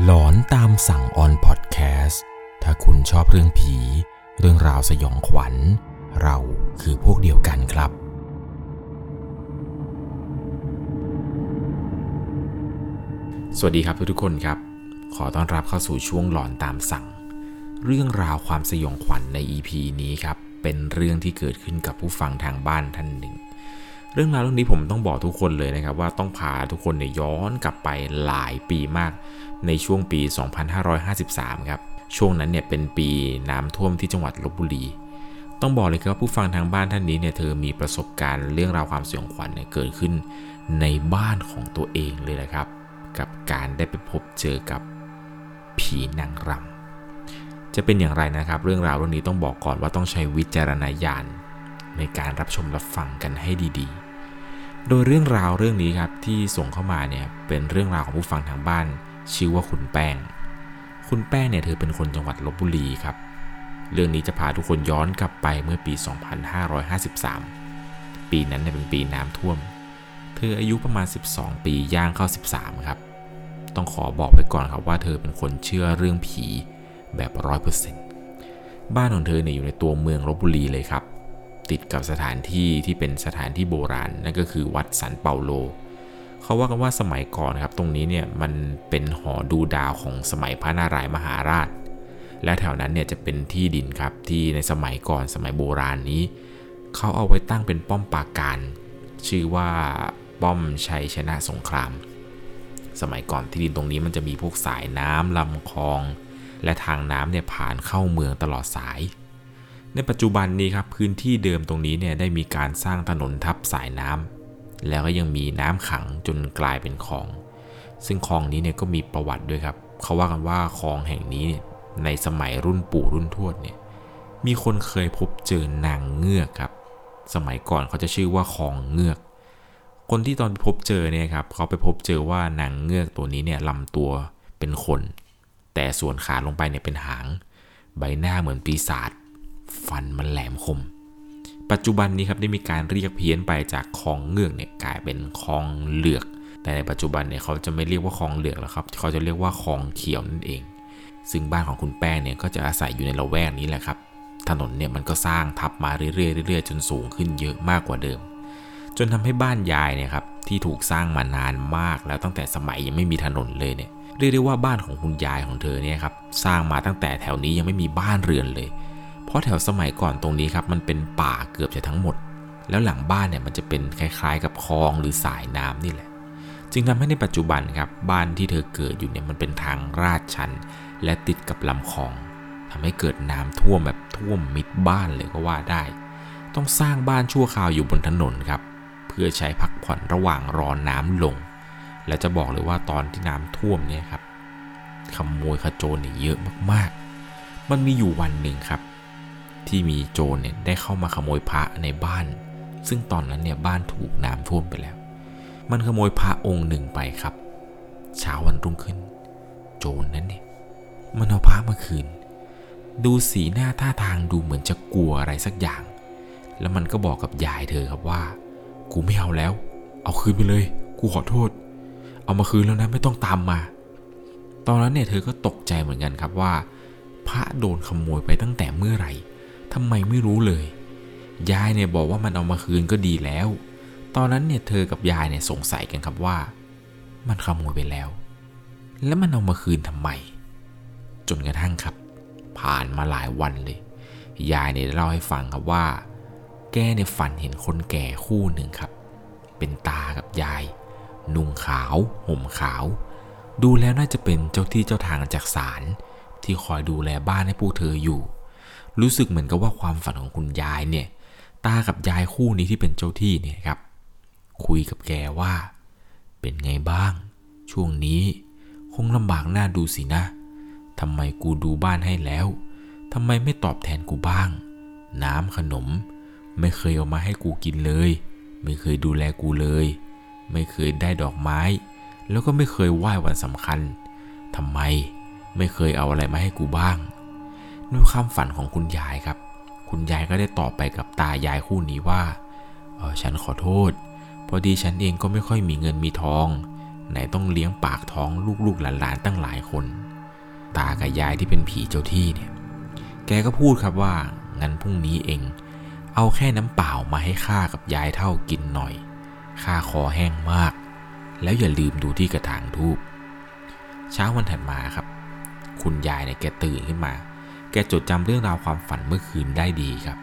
หลอนตามสั่งออนพอดแคสต์ถ้าคุณชอบเรื่องผี เรื่องราวสยองขวัญ เราคือพวกเดียวกันครับ สวัสดีครับทุกทุกคนครับ ขอต้อนรับเข้าสู่ช่วงหลอนตามสั่ง เรื่องราวความสยองขวัญใน EP นี้ครับ เป็นเรื่องที่เกิดขึ้นกับผู้ฟังทางบ้านท่านหนึ่ง เรื่องราวเรื่องนี้ผมต้องบอกทุกคนเลยนะครับว่าต้องพาทุกคนเนี่ยย้อนกลับไปหลายปีมาก ในช่วงปี 2553 ครับ ช่วงนั้นเนี่ยเป็นปีน้ำท่วมที่จังหวัดลบบุรี ต้องบอกเลยครับว่าผู้ฟังทางบ้านท่านนี้เนี่ยเธอมีประสบการณ์เรื่องราวความสยองขวัญเนี่ยเกิดขึ้นในบ้านของตัวเองเลยนะครับ กับการได้ไปพบเจอกับผีนางรำจะเป็นอย่างไรนะครับ เรื่องราวเรื่องนี้ต้องบอกก่อนว่าต้องใช้วิจารณญาณในการรับชมรับฟังกันให้ดีๆ โดยเรื่องราวเรื่องนี้ครับที่ส่งเข้ามาเนี่ยเป็นเรื่องราวของผู้ฟังทางบ้าน ชื่อว่าคุณแป้ง คุณแป้งเนี่ยเธอเป็นคนจังหวัดลบบุรีครับ เรื่องนี้จะพาทุกคนย้อนกลับไปเมื่อปี 2553 ปีนั้นเนี่ยเป็นปีน้ำท่วม เธออายุประมาณ 12 ปีย่างเข้า 13 ครับ ต้องขอบอกไปก่อนครับว่าเธอเป็นคนเชื่อเรื่องผีแบบร้อยเปอร์เซ็นต์บ้านของเธอเนี่ยอยู่ในตัวเมืองลบบุรีเลยครับ ติดกับสถานที่ที่เป็นสถานที่โบราณ นั่นก็คือวัดสันเปาโล เขาว่ากันว่าสมัยก่อนครับ ตรงนี้เนี่ยมันเป็นหอดูดาวของสมัยพระนารายมหาราช และแถวนั้นเนี่ยจะเป็นที่ดินครับที่ในสมัยก่อนสมัยโบราณนี้ เขาเอาไว้ตั้งเป็นป้อมปราการ ชื่อว่าป้อมชัยชนะสงคราม สมัยก่อนที่ดินตรงนี้มันจะมีพวกสายน้ำลำคลอง และทางน้ำเนี่ยผ่านเข้าเมืองตลอดสาย ในปัจจุบันนี้ครับพื้นที่เดิมตรงนี้เนี่ยได้มีการสร้างถนนทับสายน้ำแล้วก็ยังมีน้ำขังจนกลายเป็นคลอง ซึ่งคลองนี้เนี่ยก็มีประวัติด้วยครับเขาว่ากันว่าคลองแห่งนี้นในสมัยรุ่นปู่รุ่นทวดเนี่ยมีคนเคยพบเจอนางเงือกครับ สมัยก่อนเขาจะชื่อว่าคลองเงือก คนที่ตอนพบเจอเนี่ยครับเขาไปพบเจอว่านางเงือกตัวนี้เนี่ยลำตัวเป็นคน แต่ส่วนขาลงไปเนี่ยเป็นหาง ใบหน้าเหมือนปีศาจ ฟันมันแหลมคม ปัจจุบันนี้ครับได้มีการเรียกเพี้ยนไปจากคลองเงือกเนี่ยกลายเป็นคลองเหลือก แต่ในปัจจุบันเนี่ยเขาจะไม่เรียกว่าคลองเหลือกแล้วครับเขาจะเรียกว่าคลองเขียวนั่นเอง ซึ่งบ้านของคุณแป้งเนี่ยก็จะอาศัยอยู่ในละแวกนี้แหละครับ ถนนเนี่ยมันก็สร้างทับมาเรื่อยๆเรื่อยๆจนสูงขึ้นเยอะมากกว่าเดิม จนทำให้บ้านยายเนี่ยครับที่ถูกสร้างมานานมากแล้วตั้งแต่สมัยยังไม่มีถนนเลยเนี่ยเรียกได้ว่าบ้านของคุณยายของเธอเนี่ยครับสร้างมาตั้งแต่แถวนี้ยังไม่มีบ้านเรือนเลย ราะแถวสมัยก่อนตรงนี้ครับ มันเป็นป่าเกือบจะทั้งหมด แล้วหลังบ้านเนี่ยมันจะเป็นคล้ายๆ กับคลองหรือสายน้ำนี่แหละ จึงทำให้ในปัจจุบันครับบ้านที่เธอเกิดอยู่เนี่ยมันเป็นทางลาดชัน และติดกับลำคลองทำให้เกิดน้ำท่วมแบบท่วมมิดบ้านเลยก็ว่าได้ ต้องสร้างบ้านชั่วคราวอยู่บนถนนครับ เพื่อใช้พักผ่อนระหว่างรอน้ำลง และจะบอกเลยว่าตอนที่น้ำท่วมเนี่ยครับขโมยขโจรเนี่ยเยอะมากๆ มันมีอยู่วันหนึ่งครับ ที่มีโจรเนี่ยได้เข้ามาขโมยพระในบ้าน ซึ่งตอนนั้นเนี่ยบ้านถูกน้ำท่วมไปแล้ว มันขโมยพระองค์หนึ่งไปครับเช้าวันรุ่งขึ้น โจรนั้นเนี่ยมันเอาพระมาคืน ดูสีหน้าท่าทางดูเหมือนจะกลัวอะไรสักอย่าง แล้วมันก็บอกกับยายเธอครับว่า กูไม่เอาแล้ว เอาคืนไปเลย กูขอโทษ เอามาคืนแล้วนะไม่ต้องตามมา ตอนนั้นเนี่ยเธอก็ตกใจเหมือนกันครับว่า พระโดนขโมยไปตั้งแต่เมื่อไหร่ ทำไมไม่รู้เลย ยายเนี่ยบอกว่ามันเอามาคืนก็ดีแล้ว ตอนนั้นเนี่ยเธอกับยายเนี่ยสงสัยกันครับว่า มันขโมยไปแล้ว แล้วมันเอามาคืนทำไม จนกระทั่งครับ ผ่านมาหลายวันเลย ยายเนี่ยเล่าให้ฟังครับว่า แกเนี่ยฝันเห็นคนแก่คู่หนึ่งครับ เป็นตากับยาย นุ่งขาว ห่มขาว ดูแล้วน่าจะเป็นเจ้าที่เจ้าทางจากศาลที่คอยดูแลบ้านให้พวกเธออยู่ รู้สึกเหมือนกับว่าความฝันของคุณยายเนี่ย ตากับยายคู่นี้ที่เป็นเจ้าที่เนี่ยครับ คุยกับแกว่า เป็นไงบ้าง ช่วงนี้คงลำบากหน้าดูสินะทำไมกูดูบ้านให้แล้วทำไมไม่ตอบแทนกูบ้าง น้ำขนม ไม่เคยเอามาให้กูกินเลย ไม่เคยดูแลกูเลย ไม่เคยได้ดอกไม้ แล้วก็ไม่เคยไหว้วันสำคัญทำไมไม่เคยเอาอะไรมาให้กูบ้าง ด้วยความฝันของคุณยายครับ คุณยายก็ได้ตอบไปกับตายายคู่นี้ว่าเออฉันขอโทษ พอดีฉันเองก็ไม่ค่อยมีเงินมีทอง ไหนต้องเลี้ยงปากท้องลูกๆหลานๆตั้งหลายคน ตากับยายที่เป็นผีเจ้าที่เนี่ย แกก็พูดครับว่างั้นพรุ่งนี้เอง เอาแค่น้ำเปล่ามาให้ข้ากับยายเท่ากินหน่อยข้าคอแห้งมาก แล้วอย่าลืมดูที่กระถางทูบเช้าวันถัดมาครับ คุณยายเนี่ยแกตื่นขึ้นมา แกจดจำเรื่องราวความฝันเมื่อคืนได้ดีครับ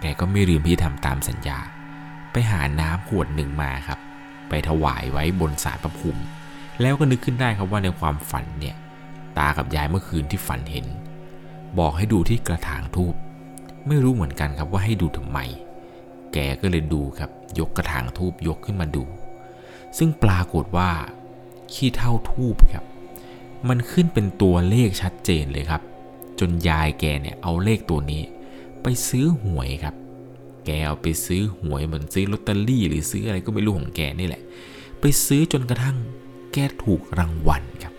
แกก็ไม่ลืมที่ทำตามสัญญา ไปหาน้ำขวดหนึ่งมาครับ ไปถวายไว้บนสารพระภูมิแล้วก็นึกขึ้นได้ครับว่าในความฝันเนี่ย ตากับยายเมื่อคืนที่ฝันเห็น บอกให้ดูที่กระถางทูบไม่รู้เหมือนกันครับว่าให้ดูทำไม แกก็เลยดูครับ ยกกระถางทูบยกขึ้นมาดู ซึ่งปรากฏว่า ขี้เท่าทูบครับ มันขึ้นเป็นตัวเลขชัดเจนเลยครับ จนยายแกเนี่ยเอาเลขตัวนี้ ไปซื้อหวยครับ แกเอาไปซื้อหวยเหมือนซื้อลอตเตอรี่หรือซื้ออะไรก็ไม่รู้ของแกนี่แหละ ไปซื้อจนกระทั่ง แกถูกรางวัลครับ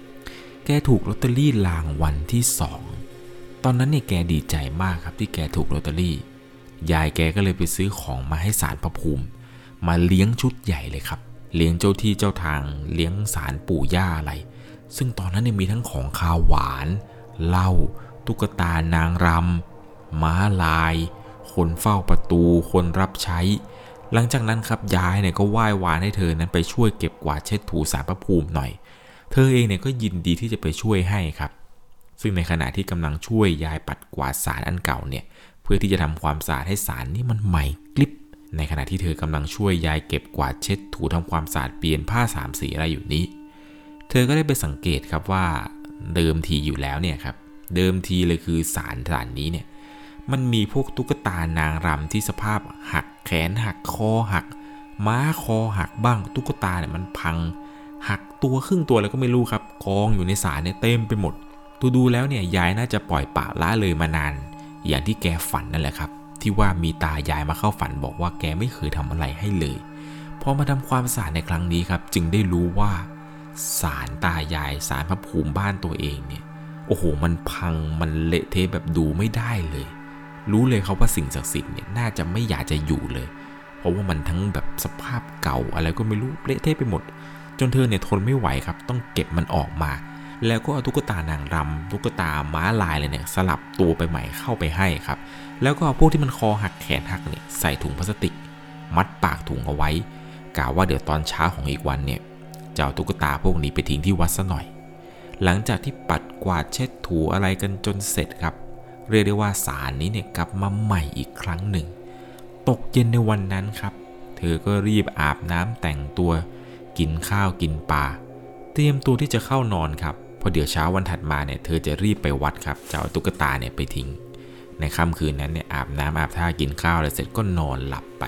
แกถูกลอตเตอรี่รางวัลที่สองตอนนั้นเนี่ยแกดีใจมากครับที่แกถูกลอตเตอรี่ ยายแกก็เลยไปซื้อของมาให้สารพระภูมิ มาเลี้ยงชุดใหญ่เลยครับ เลี้ยงเจ้าที่เจ้าทางเลี้ยงสารปู่ย่าอะไร ซึ่งตอนนั้นเนี่ยมีทั้งของคาวหวานเหล้า ตุ๊กตานางรำม้าลาย คนเฝ้าประตู คนรับใช้ หลังจากนั้นครับยายเนี่ยก็ไหว้วานให้เธอนั้นไปช่วยเก็บกวาดเช็ดถูสารพระภูมิหน่อย เธอเองเนี่ยก็ยินดีที่จะไปช่วยให้ครับ ซึ่งในขณะที่กำลังช่วยยายปัดกวาดสารอันเก่าเนี่ย เพื่อที่จะทำความสะอาดให้สารนี่มันใหม่กลิบ ในขณะที่เธอกำลังช่วยยายเก็บกวาดเช็ดถูทำความสะอาดเปลี่ยนผ้าสามสีอะไรอยู่นี้ เธอก็ได้ไปสังเกตครับว่าเดิมทีอยู่แล้วเนี่ยครับ เดิมทีเลยคือสารสารนี้เนี่ยมันมีพวกตุ๊กตานางรำที่สภาพหักแขนหักคอหัก ม้าคอหักบ้าง ตุ๊กตาเนี่ยมันพัง หักตัวครึ่งตัวแล้วก็ไม่รู้ครับกองอยู่ในสารเนี่ยเต็มไปหมดดูดูแล้วเนี่ยยายน่าจะปล่อยปะละเลยมานาน อย่างที่แกฝันนั่นแหละครับ ที่ว่ามีตายายมาเข้าฝันบอกว่าแกไม่เคยทำอะไรให้เลยพอมาทำความสะอาดในครั้งนี้ครับ จึงได้รู้ว่าสารตายายสารพระภูมิบ้านตัวเองเนี่ย โอ้โห มันพังมันเละเทะแบบดูไม่ได้เลย รู้เลยครับว่าสิ่งศักดิ์สิทธิ์เนี่ยน่าจะไม่อยากจะอยู่เลย เพราะว่ามันทั้งแบบสภาพเก่าอะไรก็ไม่รู้เละเทะไปหมด จนเธอเนี่ยทนไม่ไหวครับ ต้องเก็บมันออกมา แล้วก็เอาตุ๊กตานางรำตุ๊กตาม้าลายเลยเนี่ยสลับตัวไปใหม่เข้าไปให้ครับ แล้วก็เอาพวกที่มันคอหักแขนหักเนี่ยใส่ถุงพลาสติก มัดปากถุงเอาไว้กะว่าเดี๋ยวตอนเช้าของอีกวันเนี่ยจะเอาตุ๊กตาพวกนี้ไปทิ้งที่วัดซะหน่อย หลังจากที่ปัดกวาดเช็ดถูอะไรกันจนเสร็จครับ เรียกได้ว่าสารนี้เนี่ยกลับมาใหม่อีกครั้งหนึ่ง ตกเย็นในวันนั้นครับ เธอก็รีบอาบน้ำแต่งตัว กินข้าวกินปลาเตรียมตัวที่จะเข้านอนครับพอเดี๋ยวเช้าวันถัดมาเนี่ยเธอจะรีบไปวัดครับจะเอาตุ๊กตาเนี่ยไปทิ้ง ในค่ำคืนนั้นเนี่ยอาบน้ำอาบท่ากินข้าวอะไรเสร็จก็นอนหลับไป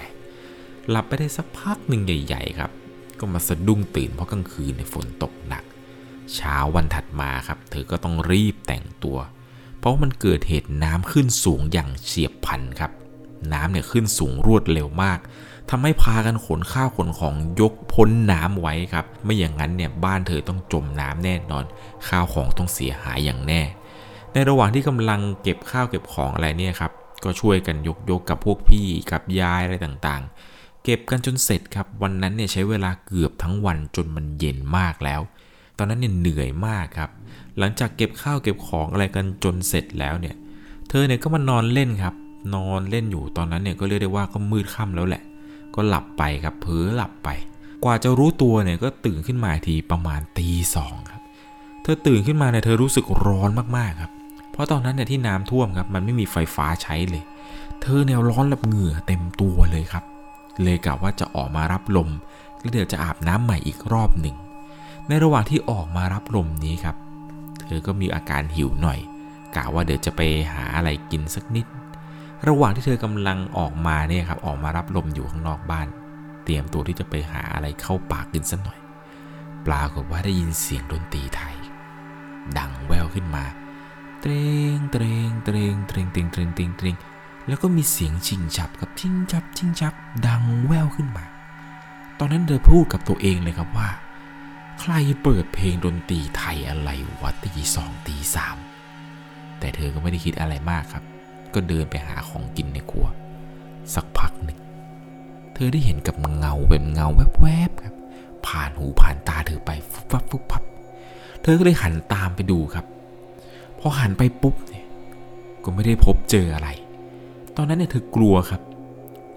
หลับไปได้สักพักหนึ่งใหญ่ ๆ ครับ ก็มาสะดุ้งตื่นเพราะกลางคืนเนี่ยฝนตกหนัก เช้าวันถัดมาครับ เธอก็ต้องรีบแต่งตัว เพราะมันเกิดเหตุน้ำขึ้นสูงอย่างเฉียบพลันครับ น้ำเนี่ยขึ้นสูงรวดเร็วมากทำให้พากันขนข้าวขนของยกพ้นน้ำไว้ครับ ไม่อย่างนั้นเนี่ยบ้านเธอต้องจมน้ำแน่นอน ข้าวของต้องเสียหายอย่างแน่ ในระหว่างที่กำลังเก็บข้าวเก็บของอะไรเนี่ยครับก็ช่วยกันยกยกกับพวกพี่กับยายอะไรต่างๆ เก็บกันจนเสร็จครับวันนั้นเนี่ยใช้เวลาเกือบทั้งวันจนมันเย็นมากแล้ว ตอนนั้นเนี่ยเหนื่อยมากครับ หลังจากเก็บข้าวเก็บของอะไรกันจนเสร็จแล้วเนี่ย เธอเนี่ยก็มานอนเล่นครับ นอนเล่นอยู่ตอนนั้นเนี่ยก็เรียกได้ว่าก็มืดค่ำแล้วแหละ ก็หลับไปครับเผลอหลับไป กว่าจะรู้ตัวเนี่ยก็ตื่นขึ้นมาทีประมาณตีสองครับ เธอตื่นขึ้นมาเนี่ยเธอรู้สึกร้อนมากๆครับ เพราะตอนนั้นเนี่ยที่น้ำท่วมครับ มันไม่มีไฟฟ้าใช้เลย เธอเนี่ยร้อนแบบเหงื่อเต็มตัวเลยครับ เลยกะว่าจะออกมารับลมแล้วเดี๋ยวจะอาบน้ำใหม่อีกรอบหนึ่ง ในระหว่างที่ออกมารับลมนี้ครับ เธอก็มีอาการหิวหน่อยกะว่าเดี๋ยวจะไปหาอะไรกินสักนิด ระหว่างที่เธอกำลังออกมาเนี่ยครับออกมารับลมอยู่ข้างนอกบ้าน เตรียมตัวที่จะไปหาอะไรเข้าปากกินสักหน่อย ปรากฏว่าได้ยินเสียงดนตรีไทย ดังแววขึ้นมา เตรงเตรงเตรงเตรงเตรงเตรงเตรงเตรงแล้วก็มีเสียงชิงฉับกับชิงฉับชิงฉับดังแววขึ้นมา ตอนนั้นเธอพูดกับตัวเองเลยครับว่า ใครเปิดเพลงดนตรีไทยอะไรวะตีสองตีสามแต่เธอก็ไม่ได้คิดอะไรมากครับ ก็เดินไปหาของกินในครัว สักพักหนึ่งเธอได้เห็นกับเงาเป็นเงาแวบๆครับผ่านหูผ่านตาเธอไปฟุบฟับฟุบพับเธอก็เลยหันตามไปดูครับ พอหันไปปุ๊บเนี่ยก็ไม่ได้พบเจออะไร ตอนนั้นเนี่ยเธอกลัวครับ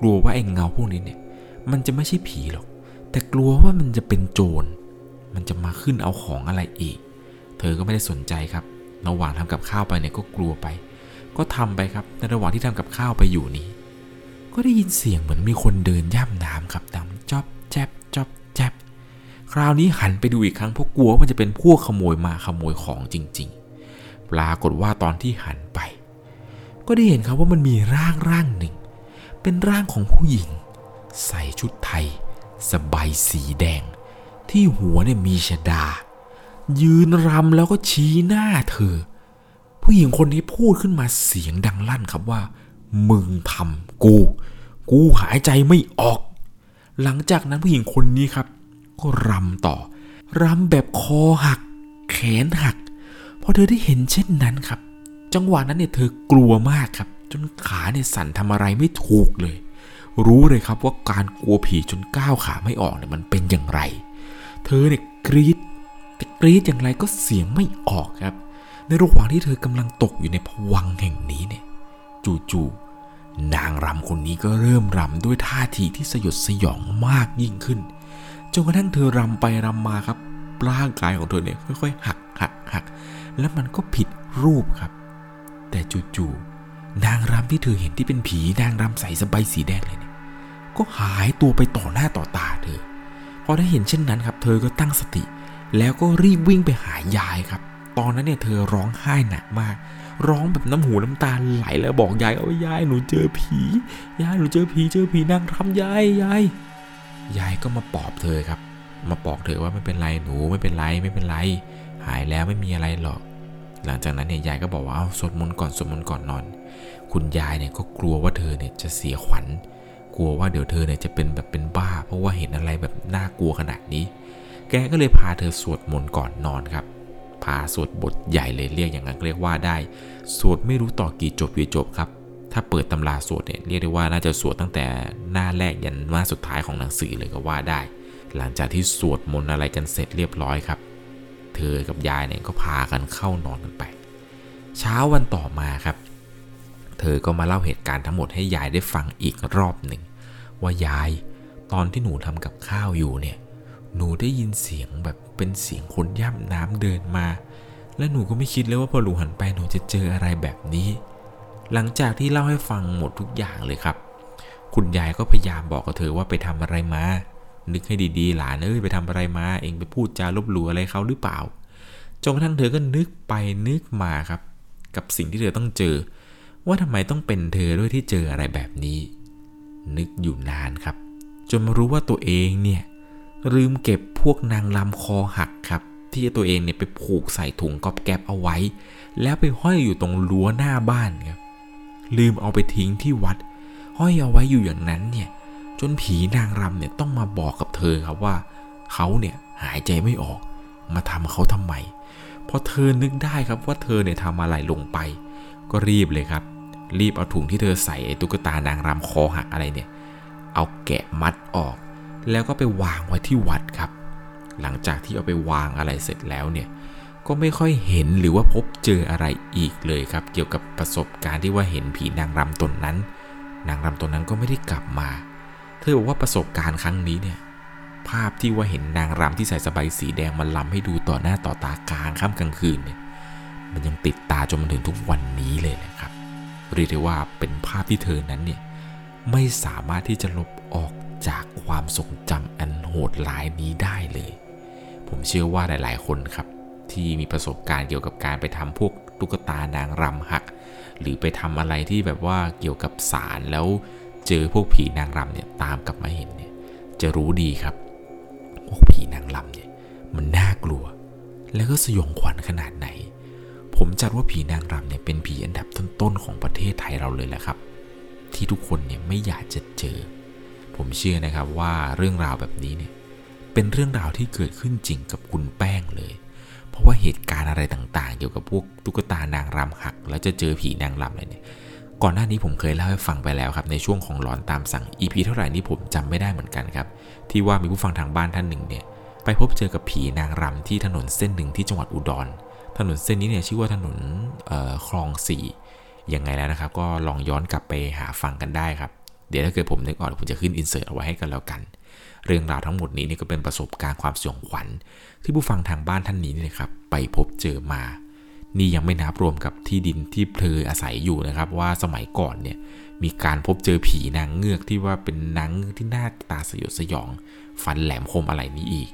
กลัวว่าไอ้เงาพวกนี้เนี่ย มันจะไม่ใช่ผีหรอก แต่กลัวว่ามันจะเป็นโจร มันจะมาขึ้นเอาของอะไรอีก เธอก็ไม่ได้สนใจครับ ระหว่างทำกับข้าวไปเนี่ยก็กลัวไป ก็ทำไปครับ ในระหว่างที่ทำกับข้าวไปอยู่นี้ ก็ได้ยินเสียงเหมือนมีคนเดินย่ำน้ำครับดังจ๊อบแจบจ๊อบแจบคราวนี้หันไปดูอีกครั้งเพราะกลัวว่ามันจะเป็นพวกขโมยมาขโมยของจริง ๆ ปรากฏว่าตอนที่หันไป ก็ได้เห็นครับว่ามันมีร่างร่างหนึ่ง เป็นร่างของผู้หญิง ใส่ชุดไทย สบายสีแดง ที่หัวเนี่ยมีชดา ยืนรำแล้วก็ชี้หน้าเธอ ผู้หญิงคนนี้พูดขึ้นมาเสียงดังลั่นครับว่า มึงทำกู กูหายใจไม่ออก หลังจากนั้นผู้หญิงคนนี้ครับ ก็รำต่อรำแบบคอหัก แขนหักพอเธอได้เห็นเช่นนั้นครับ จังหวะนั้นเนี่ยเธอกลัวมากครับ จนขาเนี่ยสั่นทำอะไรไม่ถูกเลย รู้เลยครับว่าการกลัวผีจนก้าวขาไม่ออกเนี่ยมันเป็นอย่างไร เธอเนี่ยกรีดแต่กรีดอย่างไรก็เสียงไม่ออกครับ ในระหว่างที่เธอกำลังตกอยู่ในภวังแห่งนี้เนี่ย จู่ๆนางรำคนนี้ก็เริ่มรำด้วยท่าทีที่สยดสยองมากยิ่งขึ้นจนกระทั่งเธอรำไปรำมาครับร่างกายของเธอเนี่ยค่อยๆหักหักหักแล้วมันก็ผิดรูปครับ แต่จู่ๆนางรำที่เธอเห็นที่เป็นผีนางรำใส่สบายสีแดงเลยเนี่ยก็หายตัวไปต่อหน้าต่อตาเธอ พอได้เห็นเช่นนั้นครับ เธอก็ตั้งสติ แล้วก็รีบวิ่งไปหายายครับ ตอนนั้นเนี่ยเธอร้องไห้หนักมาก ร้องแบบน้ำหูน้ำตาไหลแล้วบอกยายเอายายหนูเจอผียายหนูเจอผีเจอผีนางรำยายยายยายก็มาปลอบเธอครับ มาบอกเธอว่าไม่เป็นไรหนูไม่เป็นไรไม่เป็นไร หายแล้วไม่มีอะไรหรอก หลังจากนั้นเนี่ยยายก็บอกว่าเอาสวดมนต์ก่อนสวดมนต์ก่อนนอน คุณยายเนี่ยก็กลัวว่าเธอเนี่ยจะเสียขวัญ กลัวว่าเดี๋ยวเธอเนี่ยจะเป็นแบบเป็นบ้า เพราะว่าเห็นอะไรแบบน่ากลัวขนาดนี้ แกก็เลยพาเธอสวดมนต์ก่อนนอนครับ พาสวดบทใหญ่เลยเรียกอย่างนั้นเรียกว่าได้ สวดไม่รู้ต่อกี่จบกี่จบครับ ถ้าเปิดตำราสวดเนี่ยเรียกได้ว่าน่าจะสวดตั้งแต่หน้าแรกยันหน้าสุดท้ายของหนังสือเลยก็ว่าได้ หลังจากที่สวดมนต์อะไรกันเสร็จเรียบร้อยครับ เธอกับยายเนี่ยก็พากันเข้านอนกันไป เช้าวันต่อมาครับเธอก็มาเล่าเหตุการณ์ทั้งหมดให้ยายได้ฟังอีกรอบหนึ่ง ว่ายาย ตอนที่หนูทำกับข้าวอยู่เนี่ย หนูได้ยินเสียงแบบเป็นเสียงคนย่ำน้ำเดินมา และหนูก็ไม่คิดเลยว่าพอหนูหันไปหนูจะเจออะไรแบบนี้ หลังจากที่เล่าให้ฟังหมดทุกอย่างเลยครับ คุณยายก็พยายามบอกกับเธอว่าไปทำอะไรมา นึกให้ดีๆ หลานเอ้ยไปทำอะไรมา เองไปพูดจาลบหลู่อะไรเขาหรือเปล่าจนกระทั่งเธอก็นึกไปนึกมาครับ กับสิ่งที่เธอต้องเจอ ว่าทำไมต้องเป็นเธอด้วยที่เจออะไรแบบนี้ นึกอยู่นานครับ จนมารู้ว่าตัวเองเนี่ยลืมเก็บพวกนางลำคอหักครับ ที่ตัวเองเนี่ยไปผูกใส่ถุงก๊อบแก๊บเอาไว้ แล้วไปห้อยอยู่ตรงรั้วหน้าบ้านครับ ลืมเอาไปทิ้งที่วัด ห้อยเอาไว้อยู่อย่างนั้นเนี่ยจนผีนางรำเนี่ยต้องมาบอกกับเธอครับว่าเขาเนี่ยหายใจไม่ออก มาทำเขาทำไมพอเธอนึกได้ครับว่าเธอเนี่ยทำอะไรลงไป ก็รีบเลยครับ รีบเอาถุงที่เธอใส่ไอ้ตุ๊กตานางรำคอหักอะไรเนี่ย เอาแกะมัดออก แล้วก็ไปวางไว้ที่วัดครับ หลังจากที่เอาไปวางอะไรเสร็จแล้วเนี่ย ก็ไม่ค่อยเห็นหรือว่าพบเจออะไรอีกเลยครับ เกี่ยวกับประสบการณ์ที่ว่าเห็นผีนางรำตนนั้น นางรำตนนั้นก็ไม่ได้กลับมา เธอบอกว่าประสบการณ์ครั้งนี้เนี่ย ภาพที่ว่าเห็นนางรำที่ใส่สบายสีแดงมันลำให้ดูต่อหน้าต่อตากลางค่ำกลางคืนเนี่ย มันยังติดตาจนมาถึงทุกวันนี้เลยนะครับ เรียกได้ว่าเป็นภาพที่เธอนั้นเนี่ยไม่สามารถที่จะลบออกจากความทรงจำอันโหดร้ายนี้ได้เลย ผมเชื่อว่าหลาย ๆ คนครับ ที่มีประสบการณ์เกี่ยวกับการไปทำพวกตุ๊กตานางรำหัก หรือไปทำอะไรที่แบบว่าเกี่ยวกับสารแล้วเจอพวกผีนางรำเนี่ยตามกลับมาเห็นเนี่ยจะรู้ดีครับพวกผีนางรำเนี่ยมันน่ากลัว แล้วก็สยองขวัญขนาดไหน ผมจัดว่าผีนางรำเนี่ยเป็นผีอันดับต้นๆของประเทศไทยเราเลยแหละครับ ที่ทุกคนเนี่ยไม่อยากจะเจอ ผมเชื่อนะครับว่าเรื่องราวแบบนี้เนี่ยเป็นเรื่องราวที่เกิดขึ้นจริงกับคุณแป้งเลย เพราะว่าเหตุการณ์อะไรต่างๆ เกี่ยวกับพวกตุ๊กตานางรำหัก แล้วจะเจอผีนางรำอะไรเนี่ยก่อนหน้านี้ผมเคยเล่าให้ฟังไปแล้วครับ ในช่วงของหลอนตามสั่ง EP เท่าไหร่นี้ผมจำไม่ได้เหมือนกันครับ ที่ว่ามีผู้ฟังทางบ้านท่านหนึ่งเนี่ยไปพบเจอกับผีนางรำที่ถนนเส้นหนึ่งที่จังหวัดอุดร ถนนเส้นนี้เนี่ยชื่อว่าถนนคลองสี่ยังไงแล้วนะครับ ก็ลองย้อนกลับไปหาฟังกันได้ครับ เดี๋ยวถ้าเกิดผมนึกออกผมจะขึ้นอินเสิร์ตเอาไว้ให้กันแล้วกัน เรื่องราวทั้งหมดนี้นี่ก็เป็นประสบการณ์ความสยองขวัญ ที่ผู้ฟังทางบ้านท่านนี้นี่นะครับ ไปพบเจอมา นี่ยังไม่นับรวมกับที่ดินที่เธออาศัยอยู่นะครับ ว่าสมัยก่อนเนี่ยมีการพบเจอผีนางเงือกที่ว่าเป็นนางเงือกที่หน้าตาสยดสยอง ฟันแหลมคมอะไรนี้อีก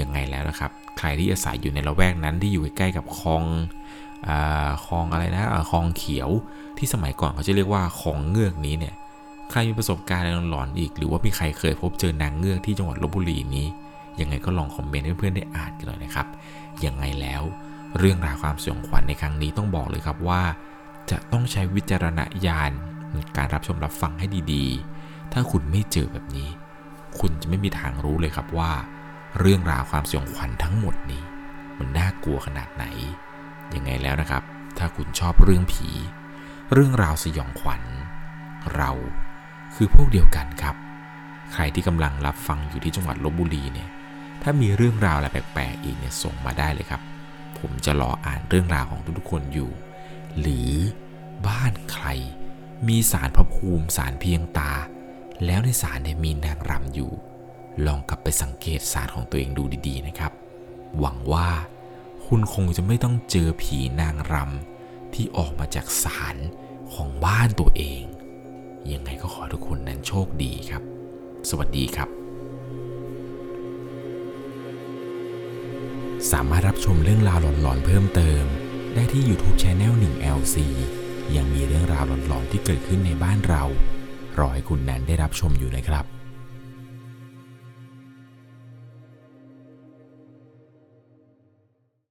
ยังไงแล้วนะครับ ใครที่อาศัยอยู่ในละแวกนั้นที่อยู่ใกล้ๆกับคลองอคลองอะไรนะคลองเขียวที่สมัยก่อนเขาจะเรียกว่าคลองเงือกนี้เนี่ยใครมีประสบการณ์อะไรหลอนๆอีก หรือว่ามีใครเคยพบเจอนางเงือกที่จังหวัดลบบุรีนี้ยังไงก็ลองคอมเมนต์ให้เพื่อนๆได้อ่านกันหน่อยนะครับยังไงแล้ว เรื่องราวความสยองขวัญในครั้งนี้ต้องบอกเลยครับว่า จะต้องใช้วิจารณญาณในการรับชมรับฟังให้ดีๆ ถ้าคุณไม่เจอแบบนี้ คุณจะไม่มีทางรู้เลยครับว่า เรื่องราวความสยองขวัญทั้งหมดนี้ มันน่ากลัวขนาดไหน ยังไงแล้วนะครับ ถ้าคุณชอบเรื่องผี เรื่องราวสยองขวัญ เราคือพวกเดียวกันครับ ใครที่กำลังรับฟังอยู่ที่จังหวัดลบบุรีเนี่ยถ้ามีเรื่องราวอะไรแปลกๆอีกเนี่ยส่งมาได้เลยครับ ผมจะรออ่านเรื่องราวของทุกๆคนอยู่ หรือบ้านใคร มีสารพระภูมิสารเพียงตา แล้วในสารเนี่ยมีนางรำอยู่ ลองกลับไปสังเกตศาสารของตัวเองดูดีๆนะครับ หวังว่าคุณคงจะไม่ต้องเจอผีนางรำที่ออกมาจากสารของบ้านตัวเอง ยังไงก็ขอทุกคนนั้นโชคดีครับ สวัสดีครับ สามารถรับชมเรื่องราวหลอนๆเพิ่มเติม ได้ที่ YouTube Channel 1 LC ยังมีเรื่องราวหลอนๆที่เกิดขึ้นในบ้านเรา รอให้คุณนั้นได้รับชมอยู่นะครับ